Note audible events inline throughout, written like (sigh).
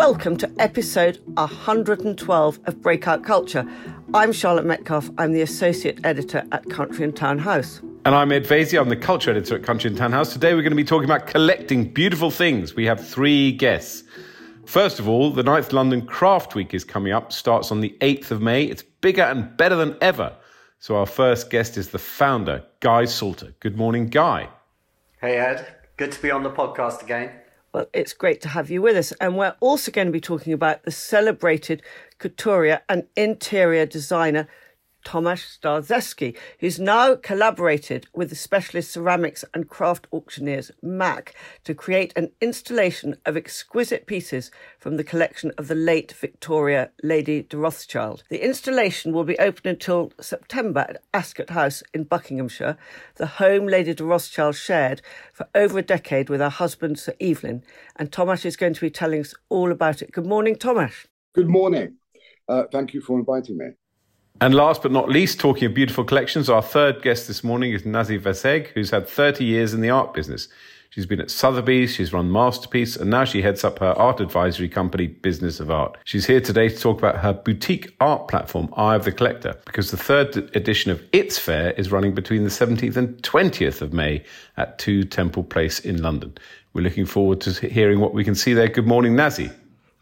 Welcome to episode 112 of Breakout Culture. I'm Charlotte Metcalfe. I'm the associate editor at Country and Town House. And I'm Ed Vaizey. I'm the culture editor at Country and Town House. Today we're going to be talking about collecting beautiful things. We have three guests. First of all, the 9th London Craft Week is coming up, starts on the 8th of May. It's bigger and better than ever. So our first guest is the founder, Guy Salter. Good morning, Guy. Hey, Ed. Good to be on the podcast again. Well, it's great to have you with us. And we're also going to be talking about the celebrated couturier and interior designer Tomasz Starzewski, who's now collaborated with the specialist ceramics and craft auctioneers Maak to create an installation of exquisite pieces from the collection of the late Victoria Lady de Rothschild. The installation will be open until September at Ascot House in Buckinghamshire, the home Lady de Rothschild shared for over a decade with her husband Sir Evelyn. And Tomasz is going to be telling us all about it. Good morning, Tomasz. Good morning. Uh, thank you for inviting me. And last but not least, talking of beautiful collections, our third guest this morning is Nazy Vassegh, who's had 30 years in the art business. She's been at Sotheby's, she's run Masterpiece, and now she heads up her art advisory company, Business of Art. She's here today to talk about her boutique art platform, Eye of the Collector, because the third edition of its fair is running between the 17th and 20th of May at 2 Temple Place in London. We're looking forward to hearing what we can see there. Good morning, Nazy.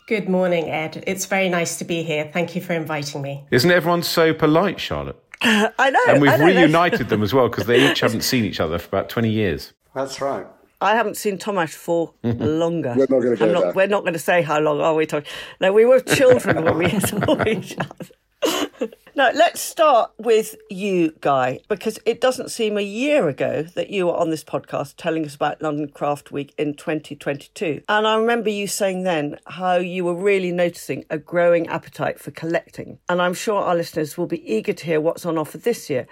Good morning, Ed. It's very nice to be here. Thank you for inviting me. Isn't everyone so polite, Charlotte? (laughs) I know. And we've know, reunited them as well because they each haven't (laughs) seen each other for about 20 years. That's right. I haven't seen Tomasz for (laughs) longer. We're not going to go not, there. We're not going to say how long are we talking. No, we were children when we saw each other. Now, let's start with you, Guy, because it doesn't seem a year ago that you were on this podcast telling us about London Craft Week in 2022. And I remember you saying then how you were really noticing a growing appetite for collecting. And I'm sure our listeners will be eager to hear what's on offer this year.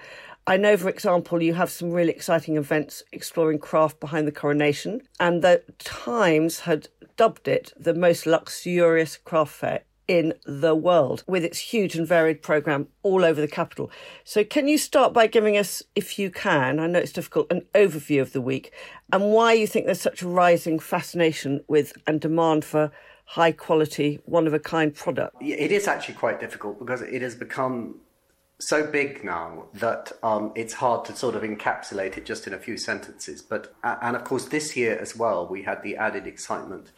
I know, for example, you have some really exciting events exploring craft behind the coronation, and the Times had dubbed it the most luxurious craft fair in the world with its huge and varied programme all over the capital. So, can you start by giving us, if you can, I know it's difficult, an overview of the week and why you think there's such a rising fascination with and demand for high quality, one of a kind product? It is actually quite difficult because it has become so big now that um, it's hard to sort of encapsulate it just in a few sentences. But and of course, this year as well, we had the added excitement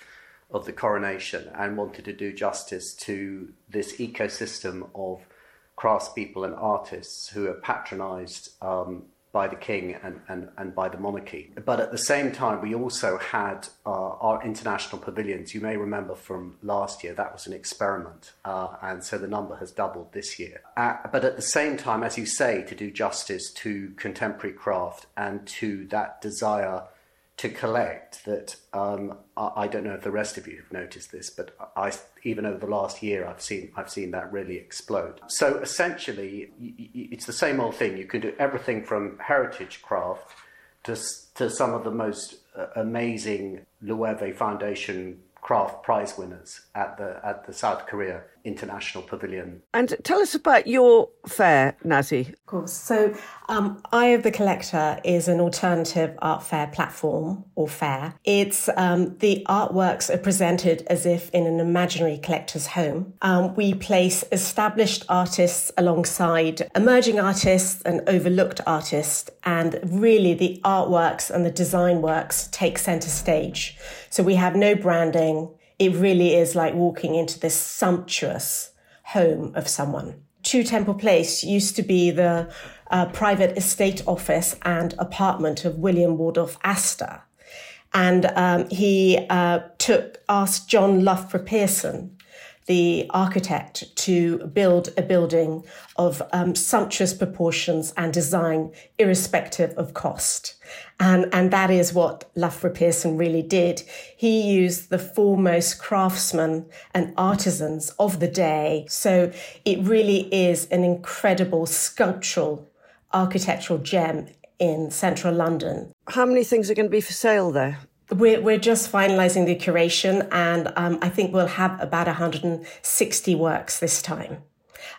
of the coronation and wanted to do justice to this ecosystem of craftspeople and artists who are patronised um, by the king and, and, and by the monarchy. But at the same time, we also had uh, our international pavilions. You may remember from last year, that was an experiment, uh, and so the number has doubled this year. Uh, but at the same time, as you say, to do justice to contemporary craft and to that desire to collect that um, I, I, don't know if the rest of you have noticed this, but I, even over the last year, I've seen I've seen that really explode. So essentially, it's the same old thing. You can do everything from heritage craft to to some of the most uh, amazing Loewe Foundation craft prize winners at the at the South Korea International Pavilion. And tell us about your fair, Nazy. Of course. So, um, Eye of the Collector is an alternative art fair platform or fair. It's um, the artworks are presented as if in an imaginary collector's home. Um, we place established artists alongside emerging artists and overlooked artists, and really the artworks and the design works take center stage. So we have no branding it really is like walking into this sumptuous home of someone. Two Temple Place used to be the uh, private estate office and apartment of William Waldorf Astor. And um, he uh, took, asked John Loughborough Pearson, the architect to build a building of um, sumptuous proportions and design, irrespective of cost. And, and that is what Loughborough Pearson really did. He used the foremost craftsmen and artisans of the day. So it really is an incredible sculptural architectural gem in central London. How many things are going to be for sale there? We're, we're just finalizing the curation, and um, I think we'll have about 160 works this time,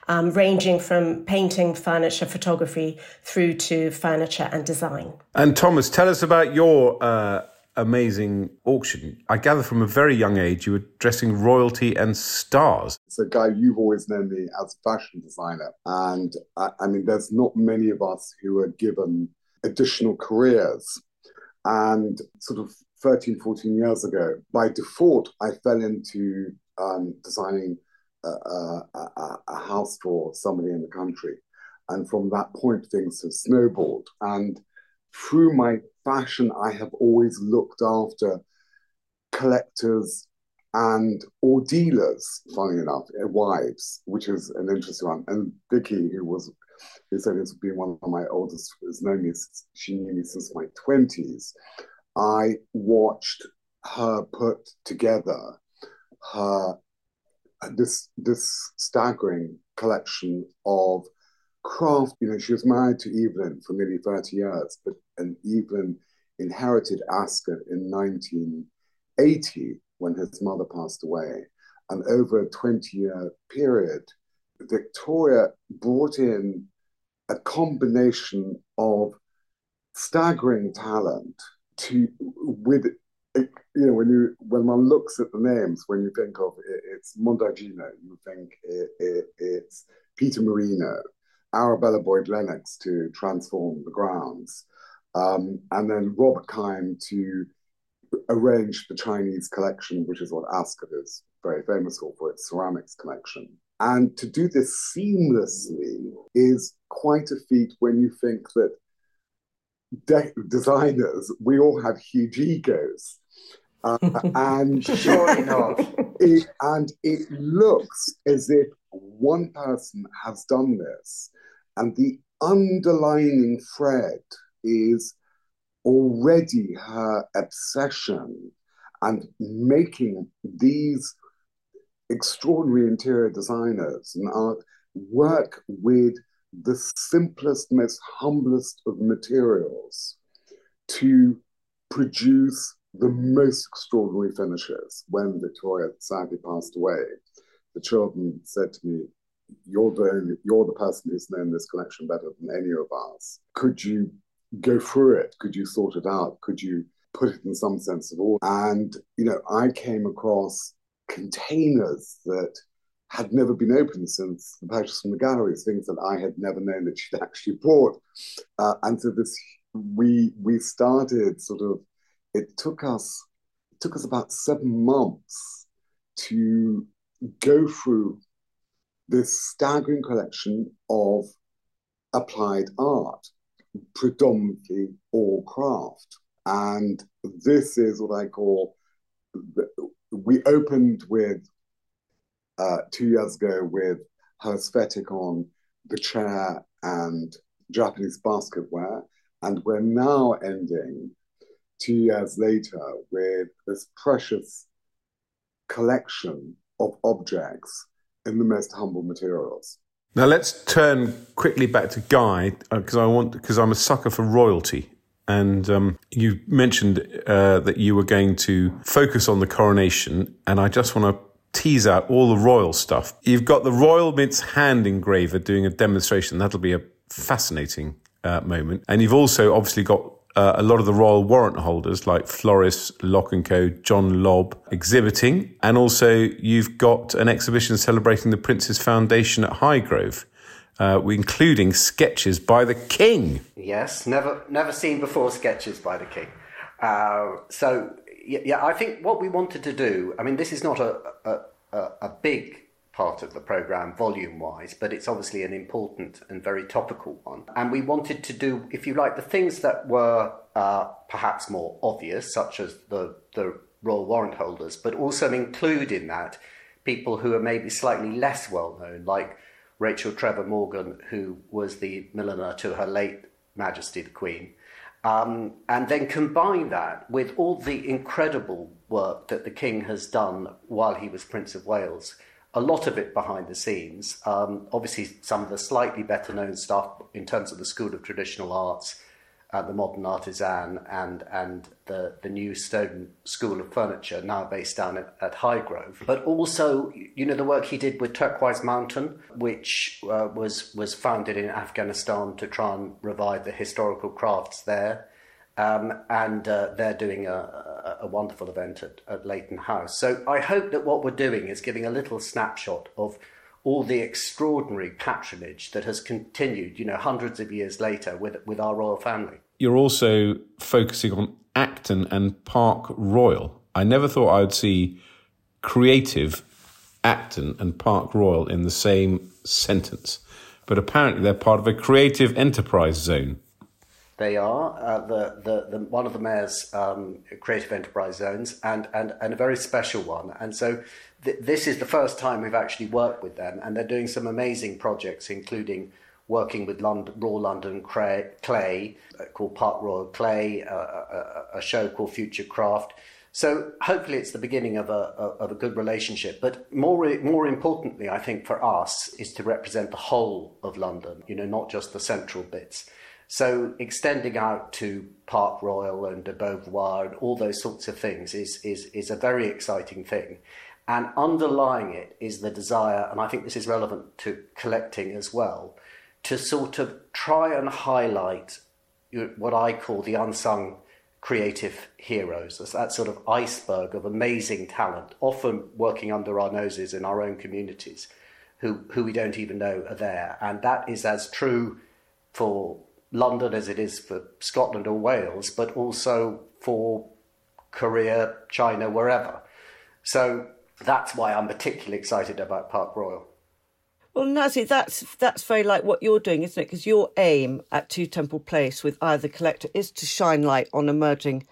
um, ranging from painting, furniture, photography, through to furniture and design. And Tomasz, tell us about your uh, amazing auction. I gather from a very young age you were dressing royalty and stars. So, Guy, you've always known me as a fashion designer. And I, I mean, there's not many of us who are given additional careers. And sort of 13, 14 years ago, by default, I fell into um, designing a, a, a, house for somebody in the country. And from that point, things have snowballed. And through my fashion, I have always looked after collectors and or dealers, funny enough, eh, wives, which is an interesting one. And Vicky, who was who said has been one of my oldest, has known me, she knew me since my 20s. I watched her put together her this this staggering collection of craft. You know, she was married to Evelyn for nearly 30 years, but and Evelyn inherited Ascot in 1980 when his mother passed away. And over a 20 year period, Victoria brought in a combination of staggering talent to with it, you know when you when one looks at the names when you think of it, it's Mongiardino you think it, it, it's Peter Marino Arabella Boyd Lennox to transform the grounds um, and then Robert Kime to arrange the Chinese collection which is what Ascot is very famous for for its ceramics collection. And to do this seamlessly is quite a feat when you think that de- designers, we all have huge egos. Uh, (laughs) and sure enough, (laughs) It, and it looks as if one person has done this, and the underlining thread is already her obsession and making these extraordinary interior designers and art work with the simplest, most humblest of materials to produce the most extraordinary finishes. When Victoria sadly passed away, the children said to me, you're the only, you're the person who's known this collection better than any of us. Could you go through it? Could you sort it out? Could you put it in some sense of order? And you know, I came across containers that had never been opened since the purchase from the galleries, things that I had never known that she'd actually bought. Uh, and so this, we we started sort of. It took us it took us about seven months to go through this staggering collection of applied art, predominantly all craft. And this is what I call. We opened with uh, two years ago with her aesthetic on the chair and Japanese basketware. And we're now ending two years later with this precious collection of objects in the most humble materials. Now let's turn quickly back to Guy because uh, I want because I'm a sucker for royalty. And um, you mentioned uh, that you were going to focus on the coronation, and I just want to tease out all the royal stuff. You've got the Royal Mint's hand engraver doing a demonstration. That'll be a fascinating uh, moment. And you've also obviously got uh, a lot of the royal warrant holders like Floris, Lock & Co, John Lobb exhibiting. And also you've got an exhibition celebrating the Prince's Foundation at Highgrove. Uh, including sketches by the king. Yes, never never seen before sketches by the king. Uh, so yeah, I think what we wanted to do, I mean, this is not a, a, a big part of the program volume wise, but it's obviously an important and very topical one. And we wanted to do, if you like, the things that were uh, perhaps more obvious, such as the, the royal warrant holders, but also include in that people who are maybe slightly less well known, like Rachel Trevor Morgan, who was the milliner to Her late Majesty the Queen, um, and then combine that with all the incredible work that the King has done while he was Prince of Wales. A lot of it behind the scenes. Um, obviously, some of the slightly better known stuff in terms of the School of Traditional Arts the Modern Artisan and and the the new Stone School of Furniture now based down at, at Highgrove, but also you know the work he did with Turquoise Mountain, which uh, was was founded in Afghanistan to try and revive the historical crafts there. Um, and uh, they're doing a, a, a wonderful event at, at Leighton House. So I hope that what we're doing is giving a little snapshot of all the extraordinary patronage that has continued, you know, hundreds of years later with, with our royal family. You're also focusing on Acton and Park Royal. I never thought I would see creative Acton and Park Royal in the same sentence, but apparently they're part of a creative enterprise zone. They are uh, the, the, the, one of the mayor's um, creative enterprise zones, and, and, and a very special one. And so, th- this is the first time we've actually worked with them, and they're doing some amazing projects, including working with London, Raw London Clay, Clay uh, called Park Royal Clay, uh, a, a, show called Future Craft. So hopefully it's the beginning of a, of a good relationship. But more, more importantly, I think for us is to represent the whole of London, you know, not just the central bits. So extending out to Park Royal and de Beauvoir and all those sorts of things is, is, is a very exciting thing. And underlying it is the desire, and I think this is relevant to collecting as well, to sort of try and highlight what I call the unsung creative heroes, that sort of iceberg of amazing talent, often working under our noses in our own communities, who, who we don't even know are there. And that is as true for London as it is for Scotland or Wales, but also for Korea, China, wherever. So that's why I'm particularly excited about Park Royal. Well, Nazy, that's that's very like what you're doing, isn't it? Because your aim at Two Temple Place with either collector is to shine light on emerging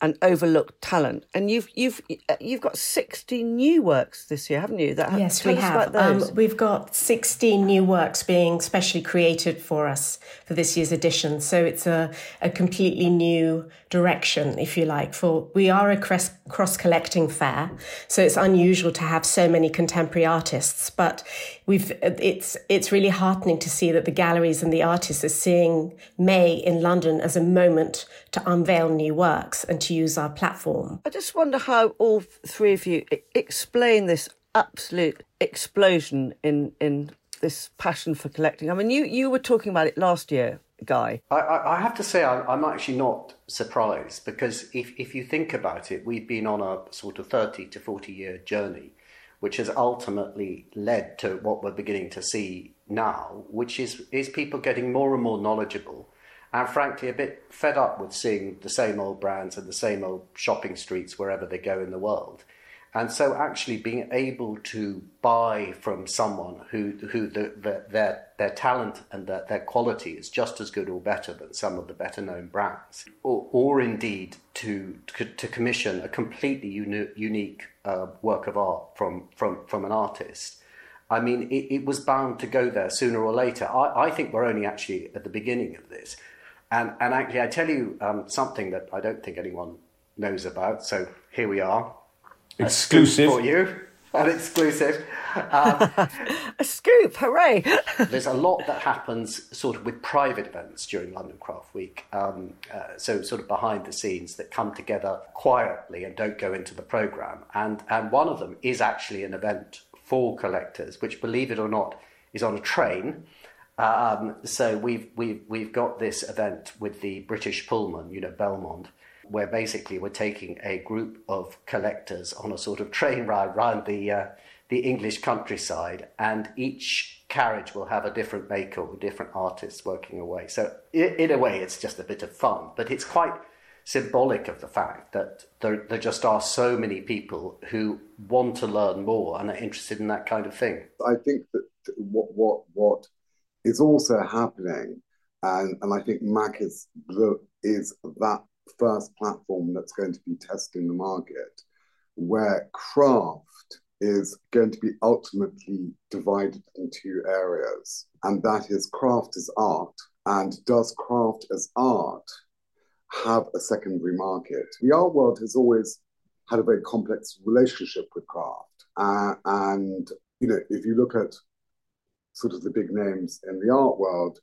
and overlooked talent. And you've you've you've got sixty new works this year, haven't you? That yes, we have. Um, we've got sixteen new works being specially created for us for this year's edition. So it's a a completely new direction, if you like. For we are a cross collecting fair, so it's unusual to have so many contemporary artists. But we've it's it's really heartening to see that the galleries and the artists are seeing May in London as a moment to unveil new works and to use our platform. I just wonder how all three of you explain this absolute explosion in in this passion for collecting. I mean, you you were talking about it last year, Guy. I, I have to say I'm, I'm actually not surprised because if if you think about it, we've been on a sort of thirty to forty year journey, which has ultimately led to what we're beginning to see now, which is is people getting more and more knowledgeable and frankly a bit fed up with seeing the same old brands and the same old shopping streets wherever they go in the world. And so, actually, being able to buy from someone who, who the, the, their, their talent and their, their quality is just as good or better than some of the better known brands, or, or indeed to, to, commission a completely uni- unique uh, work of art from, from, from an artist, I mean, it, it, was bound to go there sooner or later. I, I think we're only actually at the beginning of this. And, and actually, I tell you um, something that I don't think anyone knows about. So here we are. Exclusive. For you. (laughs) An exclusive. Um, (laughs) a scoop, hooray! (laughs) there's a lot that happens sort of with private events during London Craft Week. Um, uh, so, sort of behind the scenes that come together quietly and don't go into the programme. And, and one of them is actually an event for collectors, which, believe it or not, is on a train um, so we've we've we've got this event with the British Pullman, you know, Belmond, where basically we're taking a group of collectors on a sort of train ride around the uh, the English countryside, and each carriage will have a different maker with different artists working away. So in a way, it's just a bit of fun, but it's quite symbolic of the fact that there, there just are so many people who want to learn more and are interested in that kind of thing. I think that what what what is also happening, and, and I think Maak is, is that first platform that's going to be testing the market, where craft is going to be ultimately divided in two areas, and that is craft as art, and does craft as art have a secondary market? The art world has always had a very complex relationship with craft, uh, and you know, if you look at sort of the big names in the art world.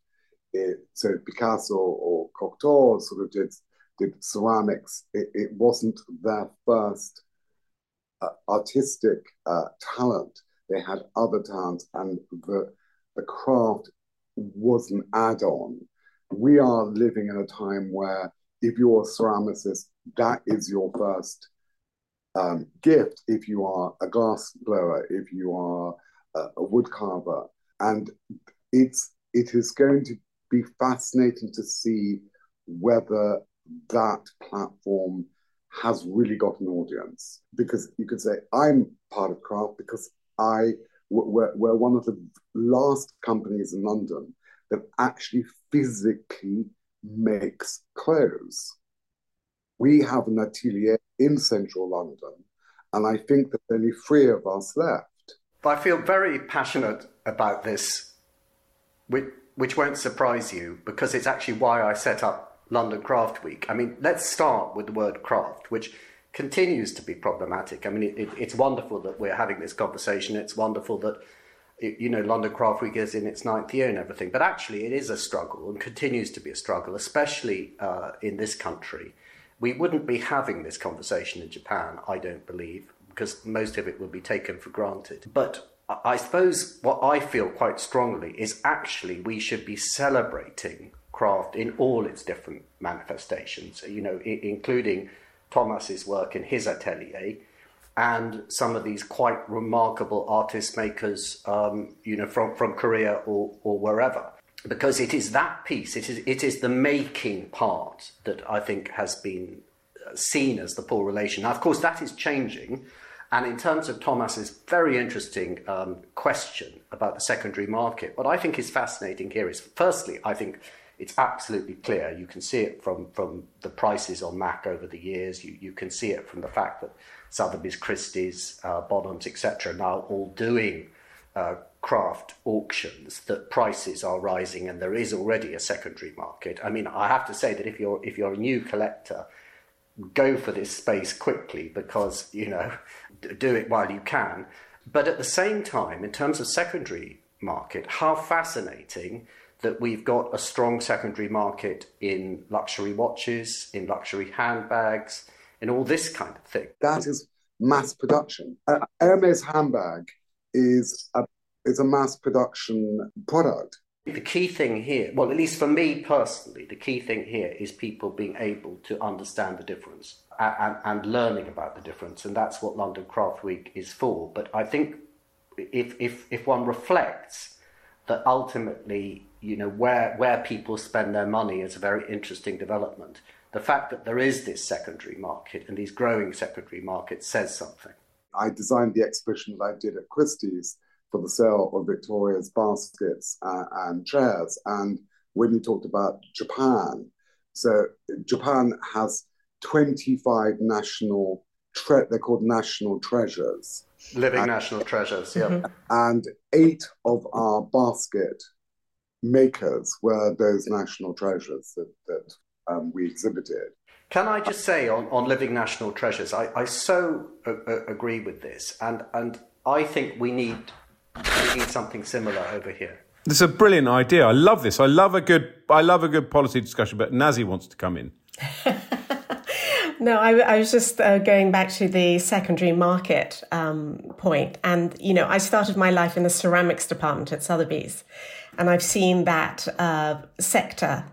It, so Picasso or Cocteau sort of did did ceramics. It, it wasn't their first uh, artistic uh, talent. They had other talents, and the the craft was an add-on. We are living in a time where if you're a ceramicist, that is your first um, gift. If you are a glass blower, if you are a, a and it's it is going to be fascinating to see whether that platform has really got an audience because you could say I'm part of craft because I we're, we're one of the last companies in London that actually physically makes clothes. We have an atelier in central London, and I think that only three of us left. I feel very passionate about this, which, which won't surprise you because it's actually why I set up London Craft Week. I mean, let's start with the word craft, which continues to be problematic. I mean, it, it, it's wonderful that we're having this conversation. It's wonderful that you know London Craft Week is in its ninth year and everything, but actually it is a struggle and continues to be a struggle, especially uh, in this country. We wouldn't be having this conversation in Japan, I don't believe, because most of it would be taken for granted. But I suppose what I feel quite strongly is actually we should be celebrating craft in all its different manifestations, you know, I- including Tomasz's work in his atelier and some of these quite remarkable artist makers, um, you know, from, from Korea or, or wherever. Because it is that piece, it is, it is the making part that I think has been uh, seen as the poor relation. Now, of course, that is changing. And in terms of Tomasz's very interesting um, question about the secondary market, what I think is fascinating here is firstly, I think it's absolutely clear. You can see it from, from the prices on Maak over the years. You, you can see it from the fact that Sotheby's, Christie's, uh, Bonhams, etc., are now all doing uh, craft auctions. That prices are rising, and there is already a secondary market. I mean, I have to say that if you're if you're a new collector, go for this space quickly because you know do it while you can. But at the same time, in terms of secondary market, how fascinating that we've got a strong secondary market in luxury watches, in luxury handbags, in all this kind of thing. That is mass production. Uh, Hermes handbag is a, is a mass production product. The key thing here, well, at least for me personally, the key thing here is people being able to understand the difference and, and, learning about the difference. And that's what London Craft Week is for. But I think if, if, if one reflects that ultimately you know where where people spend their money is a very interesting development. The fact that there is this secondary market and these growing secondary markets says something. I designed the exhibition that I did at Christie's for the sale of Victoria's baskets uh, and chairs. And when you talked about Japan, so Japan has 25 national, tre- they're called national treasures. Living and, national treasures, yeah. Mm-hmm. And eight of our basket makers were those national treasures that, that um, we exhibited. Can I just say on, on living national treasures, I, I so a, a, agree with this, and, and I think we need, we need something similar over here. This is a brilliant idea. I love this. I love a good I love a good policy discussion. But Nazy wants to come in. (laughs) No, I, I, was just uh, going back to the secondary market um, point. And, you know, I started my life in the ceramics department at Sotheby's. And I've seen that uh, sector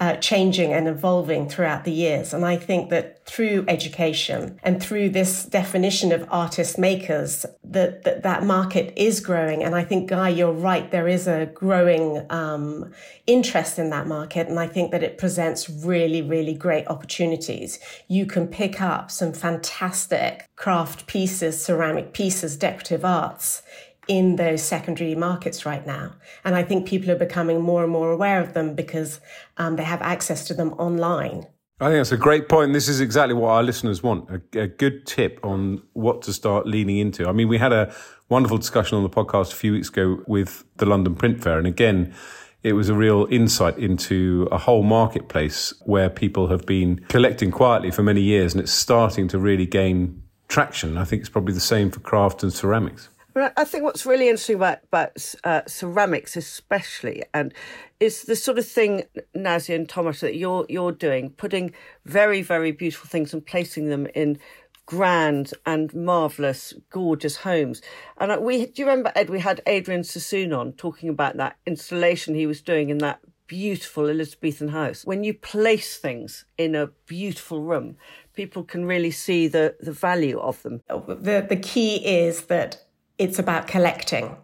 uh, changing and evolving throughout the years. And I think that through education and through this definition of artist makers, that that, that market is growing. And I think, Guy, you're right. There is a growing um, interest in that market. And I think that it presents really, really great opportunities. You can pick up some fantastic craft pieces, ceramic pieces, decorative arts in those secondary markets right now. And I think people are becoming more and more aware of them because um, they have access to them online. I think that's a great point. This is exactly what our listeners want a, a, good tip on what to start leaning into. I mean, we had a wonderful discussion on the podcast a few weeks ago with the London Print Fair. And again, it was a real insight into a whole marketplace where people have been collecting quietly for many years and it's starting to really gain traction. I think it's probably the same for craft and ceramics. I think what's really interesting about, about uh, ceramics, especially, and is the sort of thing, Nazy and Tomasz, that you're you're doing, putting very very beautiful things and placing them in grand and marvelous, gorgeous homes. And we do you remember Ed? We had Adrian Sassoon on talking about that installation he was doing in that beautiful Elizabethan house. When you place things in a beautiful room, people can really see the, the value of them. The, the key is that it's about collecting.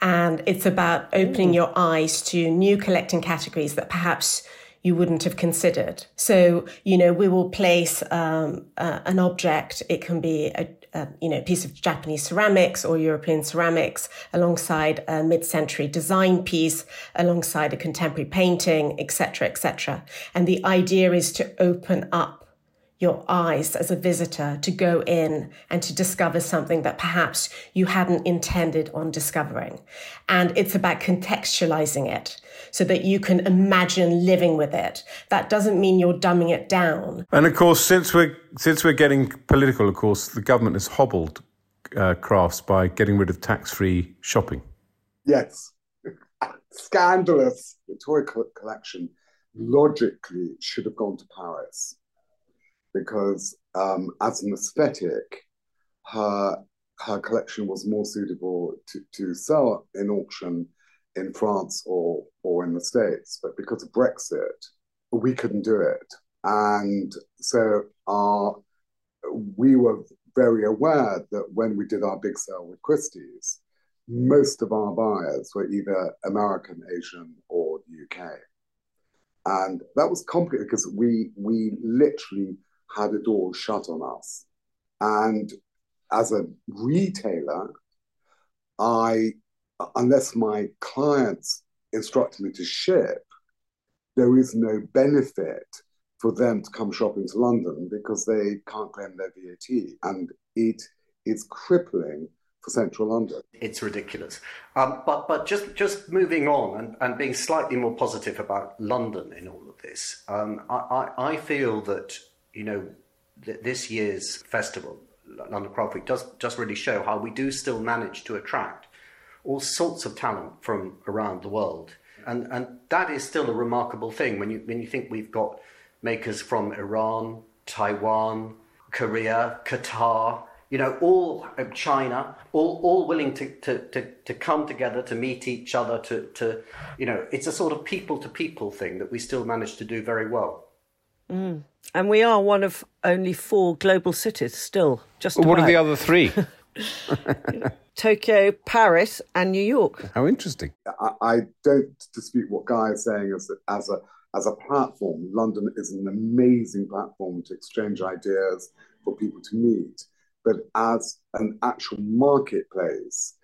And it's about opening your eyes to new collecting categories that perhaps you wouldn't have considered. So, you know, we will place um, uh, an object. It can be a, a, you know piece of Japanese ceramics or European ceramics alongside a mid-century design piece, alongside a contemporary painting, etc., etc. And the idea is to open up your eyes as a visitor to go in and to discover something that perhaps you hadn't intended on discovering. And it's about contextualizing it so that you can imagine living with it. That doesn't mean you're dumbing it down. And of course, since we're since we're getting political, of course, the government has hobbled uh, crafts by getting rid of tax-free shopping. Yes, (laughs) scandalous. Victoria collection logically should have gone to Paris because um, as an aesthetic, her her collection was more suitable to, to sell in auction in France or or in the States. But because of Brexit, we couldn't do it. And so our we were very aware that when we did our big sale with Christie's, most of our buyers were either American, Asian, or UK. And that was complicated because we we literally had it all shut on us. And as a retailer, I, unless my clients instruct me to ship, there is no benefit for them to come shopping to London because they can't claim their VAT. And it is crippling for central London. It's ridiculous. Um, but but just just moving on and, and being slightly more positive about London in all of this, um, I, I, I feel that you know, th- this year's festival, London Craft Week, does just really show how we do still manage to attract all sorts of talent from around the world. And, and that is still a remarkable thing when you, when you think we've got makers from Iran, Taiwan, Korea, Qatar, you know, all China, all, all willing to, to, to, to come together, to meet each other, to, to, you know, it's a sort of people to people thing that we still manage to do very well. Mm. And we are one of only four global cities still. Just well, what are the other three? (laughs) (laughs) Tokyo, Paris, and New York. How interesting! I, I don't dispute what Guy is saying. As a, as a as a platform, London is an amazing platform to exchange ideas for people to meet. But as an actual marketplace,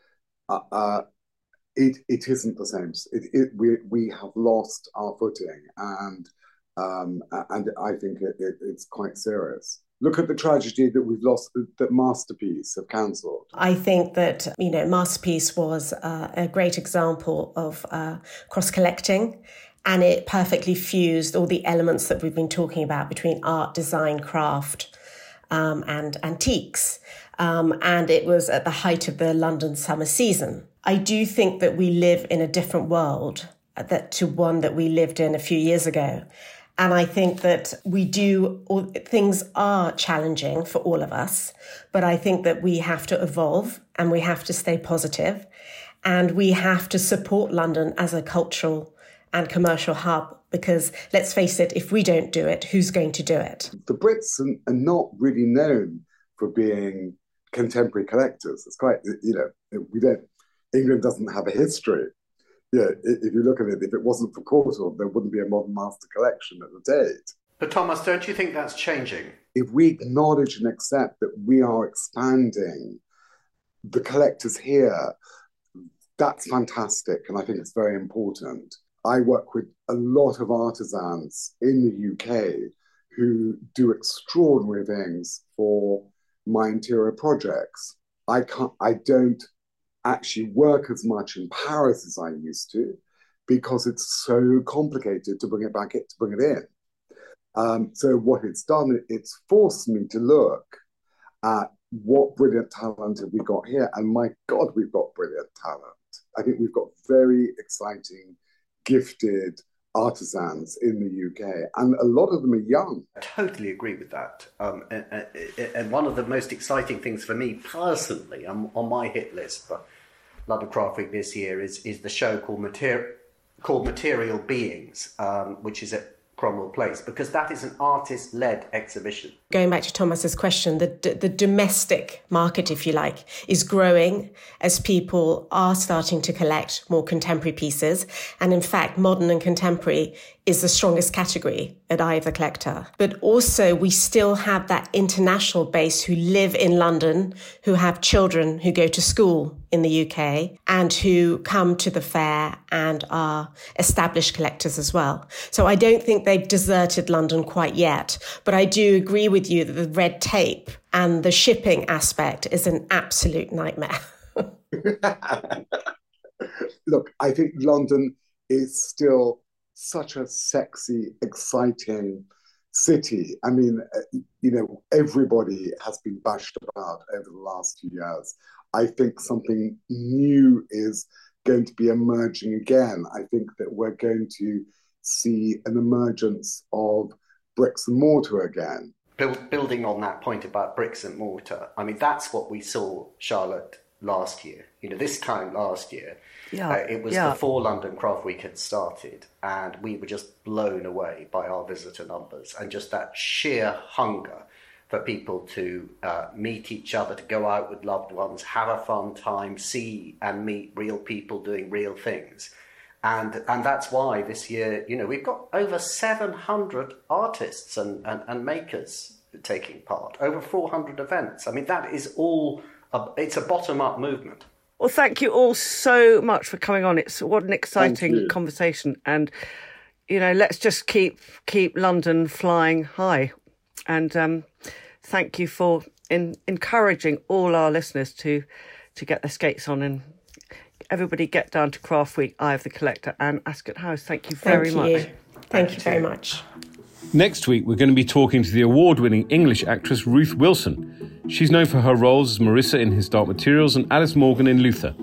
uh, uh, it it isn't the same. It, it, we we have lost our footing, and um, and I think it, it, it's quite serious. Look at the tragedy that we've lost, that Masterpiece have cancelled. I think that, you know, Masterpiece was uh, a great example of uh, cross collecting and it perfectly fused all the elements that we've been talking about between art, design, craft, um, and antiques. Um, and it was at the height of the London summer season. I do think that we live in a different world uh, that to one that we lived in a few years ago. And I think that we do, things are challenging for all of us, but I think that we have to evolve and we have to stay positive and we have to support London as a cultural and commercial hub because let's face it, if we don't do it, who's going to do it? The Brits are not really known for being contemporary collectors. It's quite, you know, we don't, England doesn't have a history yeah, if you look at it, if it wasn't for Courtauld, there wouldn't be a modern master collection at the date. But Tomasz, don't you think that's changing? If we acknowledge and accept that we are expanding the collectors here, that's fantastic. And I think it's very important. I work with a lot of artisans in the UK who do extraordinary things for my interior projects. I can't, I don't actually work as much in Paris as I used to because it's so complicated to bring it back, to bring it in. Um, so what it's done, it's forced me to look at what brilliant talent have we got here, and my God, we've got brilliant talent. I think we've got very exciting, gifted artisans in the UK, and a lot of them are young. I totally agree with that. Um, and, and, one of the most exciting things for me personally, I'm on my hit list, but London Craft Week this year is is the show called Material called Material Beings, um, which is at Cromwell Place because that is an artist led exhibition. Going back to Tomasz's question, the, the domestic market, if you like, is growing as people are starting to collect more contemporary pieces. And in fact, modern and contemporary is the strongest category at Eye of the Collector. But also, we still have that international base who live in London, who have children who go to school in the UK, and who come to the fair and are established collectors as well. So I don't think they've deserted London quite yet. But I do agree with you that the red tape and the shipping aspect is an absolute nightmare. (laughs) (laughs) Look, I think London is still such a sexy, exciting city. I mean, uh, you know, everybody has been bashed about over the last few years. I think something new is going to be emerging again. I think that we're going to see an emergence of bricks and mortar again. Build, building on that point about bricks and mortar, I mean, that's what we saw, Charlotte, last year. You know, this time last year, yeah, uh, it was yeah. before London Craft Week had started, and we were just blown away by our visitor numbers and just that sheer hunger for people to uh, meet each other, to go out with loved ones, have a fun time, see and meet real people doing real things. And, and that's why this year, you know, we've got over 700 artists and, and, and makers taking part, over 400 events. I mean, that is all, a, it's a bottom up movement. Well, thank you all so much for coming on. It's what an exciting conversation, and you know, let's just keep keep London flying high. And um, thank you for in, encouraging all our listeners to to get their skates on and everybody get down to Craft Week, Eye of the Collector, and Ascot House. Thank you very thank you. much. Thank, thank you very much. Next week, we're going to be talking to the award winning English actress Ruth Wilson. She's known for her roles as Marisa in His Dark Materials and Alice Morgan in Luther.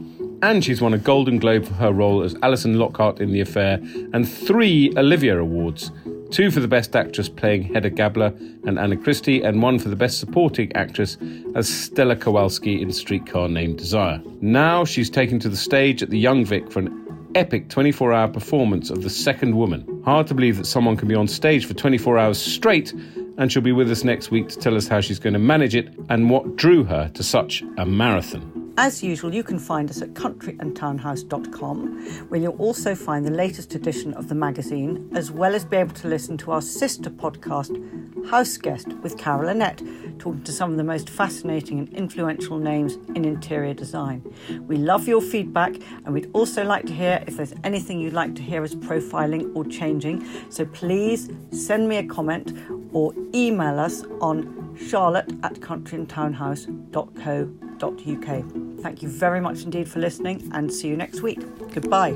And she's won a Golden Globe for her role as Alison Lockhart in The Affair and three Olivier Awards two for the Best Actress playing Hedda Gabler and Anna Christie, and one for the Best Supporting Actress as Stella Kowalski in Streetcar Named Desire. Now she's taken to the stage at the Young Vic for an epic 24 hour performance of The Second Woman. Hard to believe that someone can be on stage for 24 hours straight, and she'll be with us next week to tell us how she's going to manage it and what drew her to such a marathon. As usual, you can find us at countryandtownhouse.com, where you'll also find the latest edition of the magazine, as well as be able to listen to our sister podcast, House Guest, with Carol Annette, talking to some of the most fascinating and influential names in interior design. We love your feedback, and we'd also like to hear if there's anything you'd like to hear us profiling or changing. So please send me a comment or email us on charlotte at countryandtownhouse.co.uk. Thank you very much indeed for listening and see you next week. Goodbye.